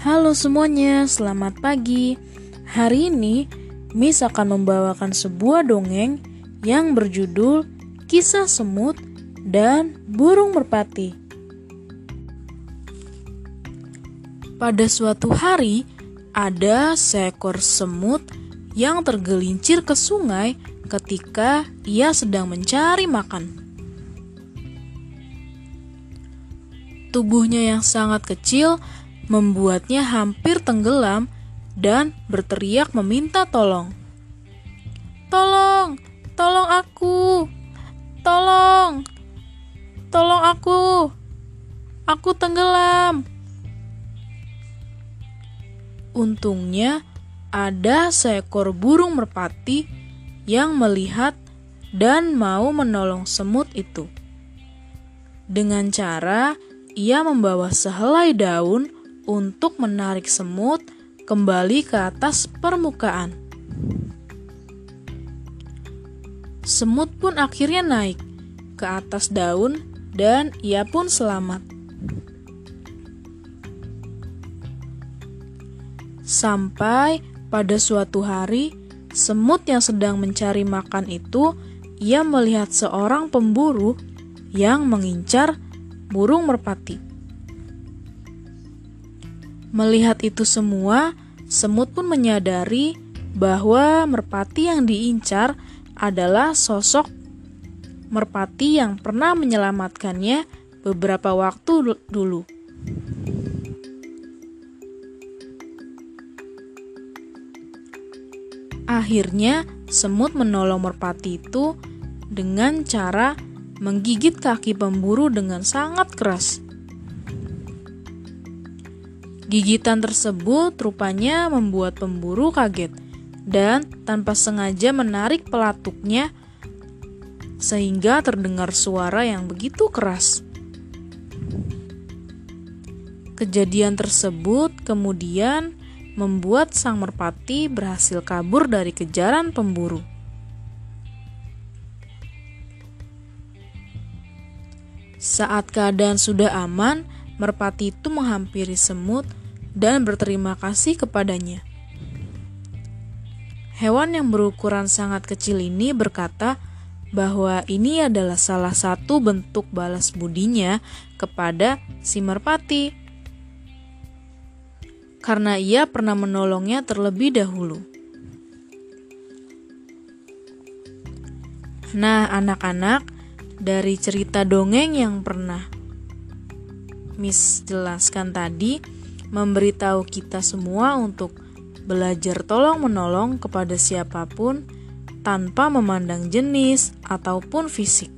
Halo semuanya, selamat pagi. Hari ini Miss akan membawakan sebuah dongeng yang berjudul Kisah Semut dan Burung Merpati. Pada suatu hari, ada seekor semut yang tergelincir ke sungai ketika ia sedang mencari makan. Tubuhnya yang sangat kecil membuatnya hampir tenggelam dan berteriak meminta tolong. Tolong, tolong aku, tolong, tolong aku, aku tenggelam. Untungnya ada seekor burung merpati yang melihat dan mau menolong semut itu. Dengan cara ia membawa sehelai daun untuk menarik semut kembali ke atas permukaan. Semut pun akhirnya naik ke atas daun dan ia pun selamat. Sampai pada suatu hari, semut yang sedang mencari makan itu, ia melihat seorang pemburu yang mengincar burung merpati. Melihat itu semua, semut pun menyadari bahwa merpati yang diincar adalah sosok merpati yang pernah menyelamatkannya beberapa waktu dulu. Akhirnya, semut menolong merpati itu dengan cara menggigit kaki pemburu dengan sangat keras. Gigitan tersebut rupanya membuat pemburu kaget dan tanpa sengaja menarik pelatuknya sehingga terdengar suara yang begitu keras. Kejadian tersebut kemudian membuat sang merpati berhasil kabur dari kejaran pemburu. Saat keadaan sudah aman, merpati itu menghampiri semut dan berterima kasih kepadanya. Hewan yang berukuran sangat kecil ini berkata bahwa ini adalah salah satu bentuk balas budinya kepada si merpati karena ia pernah menolongnya terlebih dahulu. Nah, anak-anak, dari cerita dongeng yang pernah Miss jelaskan tadi, memberitahu kita semua untuk belajar tolong-menolong kepada siapa pun tanpa memandang jenis ataupun fisik.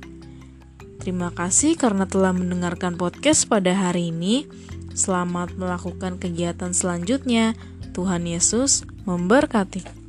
Terima kasih karena telah mendengarkan podcast pada hari ini. Selamat melakukan kegiatan selanjutnya. Tuhan Yesus memberkati.